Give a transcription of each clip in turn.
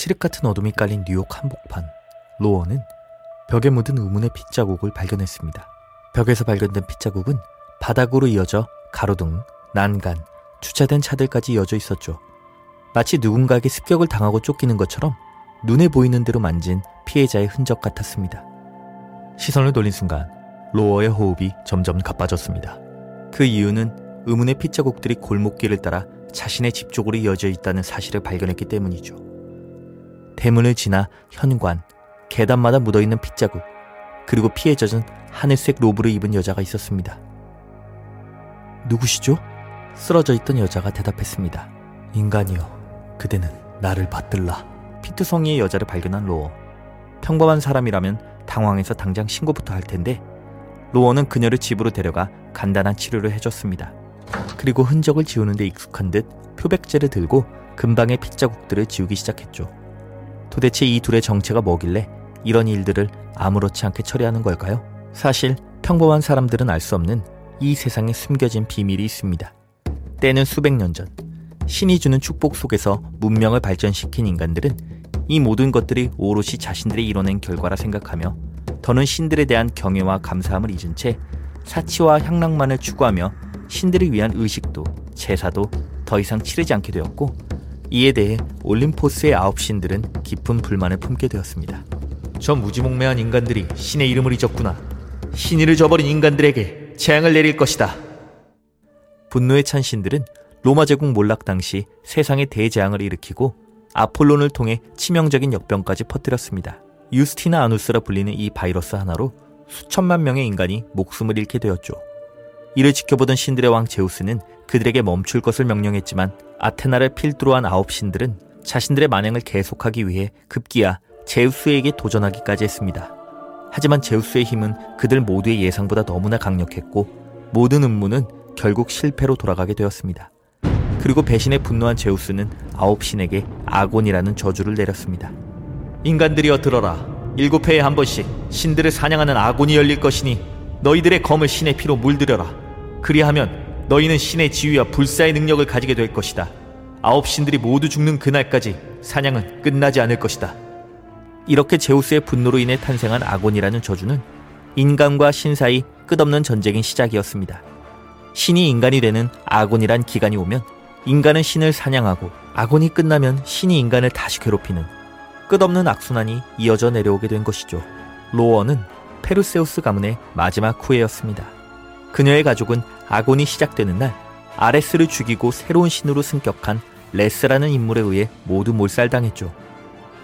칠흑 같은 어둠이 깔린 뉴욕 한복판. 로어는 벽에 묻은 의문의 핏자국을 발견했습니다. 벽에서 발견된 핏자국은 바닥으로 이어져 가로등, 난간, 주차된 차들까지 이어져 있었죠. 마치 누군가에게 습격을 당하고 쫓기는 것처럼 눈에 보이는 대로 만진 피해자의 흔적 같았습니다. 시선을 돌린 순간 로어의 호흡이 점점 가빠졌습니다. 그 이유는 의문의 핏자국들이 골목길을 따라 자신의 집 쪽으로 이어져 있다는 사실을 발견했기 때문이죠. 대문을 지나 현관, 계단마다 묻어있는 핏자국, 그리고 피에 젖은 하늘색 로브를 입은 여자가 있었습니다. 누구시죠? 쓰러져 있던 여자가 대답했습니다. 인간이여, 그대는 나를 받들라. 피투성이의 여자를 발견한 로어. 평범한 사람이라면 당황해서 당장 신고부터 할 텐데, 로어는 그녀를 집으로 데려가 간단한 치료를 해줬습니다. 그리고 흔적을 지우는데 익숙한 듯 표백제를 들고 금방의 핏자국들을 지우기 시작했죠. 도대체 이 둘의 정체가 뭐길래 이런 일들을 아무렇지 않게 처리하는 걸까요? 사실 평범한 사람들은 알 수 없는 이 세상에 숨겨진 비밀이 있습니다. 때는 수백 년 전, 신이 주는 축복 속에서 문명을 발전시킨 인간들은 이 모든 것들이 오롯이 자신들이 이뤄낸 결과라 생각하며 더는 신들에 대한 경외와 감사함을 잊은 채 사치와 향락만을 추구하며 신들을 위한 의식도 제사도 더 이상 치르지 않게 되었고 이에 대해 올림포스의 아홉 신들은 깊은 불만을 품게 되었습니다. 저 무지몽매한 인간들이 신의 이름을 잊었구나. 신의를 저버린 인간들에게 재앙을 내릴 것이다. 분노에 찬 신들은 로마 제국 몰락 당시 세상에 대재앙을 일으키고 아폴론을 통해 치명적인 역병까지 퍼뜨렸습니다. 유스티나 아누스라 불리는 이 바이러스 하나로 수천만 명의 인간이 목숨을 잃게 되었죠. 이를 지켜보던 신들의 왕 제우스는 그들에게 멈출 것을 명령했지만 아테나를 필두로 한 아홉 신들은 자신들의 만행을 계속하기 위해 급기야 제우스에게 도전하기까지 했습니다. 하지만 제우스의 힘은 그들 모두의 예상보다 너무나 강력했고 모든 음모는 결국 실패로 돌아가게 되었습니다. 그리고 배신에 분노한 제우스는 아홉 신에게 아곤이라는 저주를 내렸습니다. 인간들이여 들어라. 일곱 해에 한 번씩 신들을 사냥하는 아곤이 열릴 것이니 너희들의 검을 신의 피로 물들여라. 그리하면 너희는 신의 지위와 불사의 능력을 가지게 될 것이다. 아홉 신들이 모두 죽는 그날까지 사냥은 끝나지 않을 것이다. 이렇게 제우스의 분노로 인해 탄생한 아곤이라는 저주는 인간과 신 사이 끝없는 전쟁의 시작이었습니다. 신이 인간이 되는 아곤이란 기간이 오면 인간은 신을 사냥하고 아곤이 끝나면 신이 인간을 다시 괴롭히는 끝없는 악순환이 이어져 내려오게 된 것이죠. 로어는 페르세우스 가문의 마지막 후예였습니다. 그녀의 가족은 아곤이 시작되는 날 아레스를 죽이고 새로운 신으로 승격한 레스라는 인물에 의해 모두 몰살당했죠.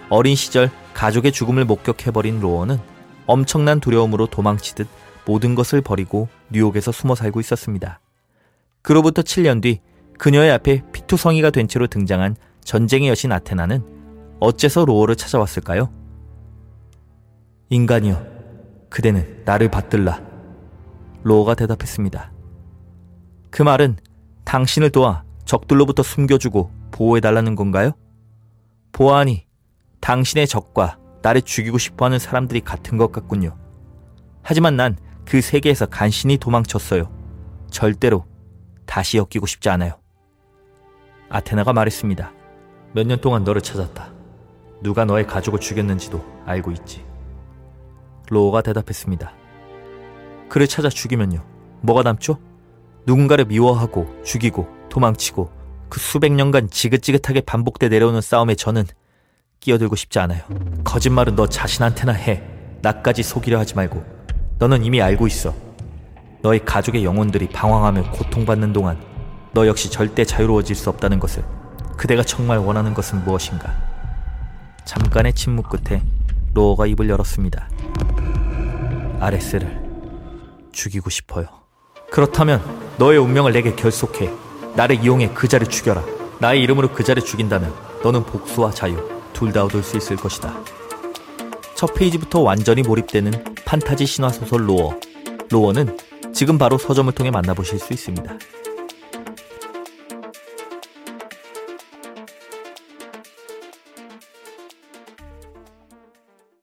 어린 시절 가족의 죽음을 목격해버린 로어는 엄청난 두려움으로 도망치듯 모든 것을 버리고 뉴욕에서 숨어 살고 있었습니다. 그로부터 7년 뒤 그녀의 앞에 피투성이가 된 채로 등장한 전쟁의 여신 아테나는 어째서 로어를 찾아왔을까요? 인간이여, 그대는 나를 받들라. 로어가 대답했습니다. 그 말은 당신을 도와 적들로부터 숨겨주고 보호해달라는 건가요? 보아하니 당신의 적과 나를 죽이고 싶어하는 사람들이 같은 것 같군요. 하지만 난 그 세계에서 간신히 도망쳤어요. 절대로 다시 엮이고 싶지 않아요. 아테나가 말했습니다. 몇 년 동안 너를 찾았다. 누가 너의 가족을 죽였는지도 알고 있지. 로어가 대답했습니다. 그를 찾아 죽이면요. 뭐가 남죠? 누군가를 미워하고 죽이고 도망치고 그 수백 년간 지긋지긋하게 반복돼 내려오는 싸움에 저는 끼어들고 싶지 않아요. 거짓말은 너 자신한테나 해. 나까지 속이려 하지 말고. 너는 이미 알고 있어. 너의 가족의 영혼들이 방황하며 고통받는 동안 너 역시 절대 자유로워질 수 없다는 것을. 그대가 정말 원하는 것은 무엇인가? 잠깐의 침묵 끝에 로어가 입을 열었습니다. 아레스를 죽이고 싶어요. 그렇다면 너의 운명을 내게 결속해. 나를 이용해 그 자를 죽여라. 나의 이름으로 그 자를 죽인다면 너는 복수와 자유 둘 다 얻을 수 있을 것이다. 첫 페이지부터 완전히 몰입되는 판타지 신화 소설 로어. 로어는 지금 바로 서점을 통해 만나보실 수 있습니다.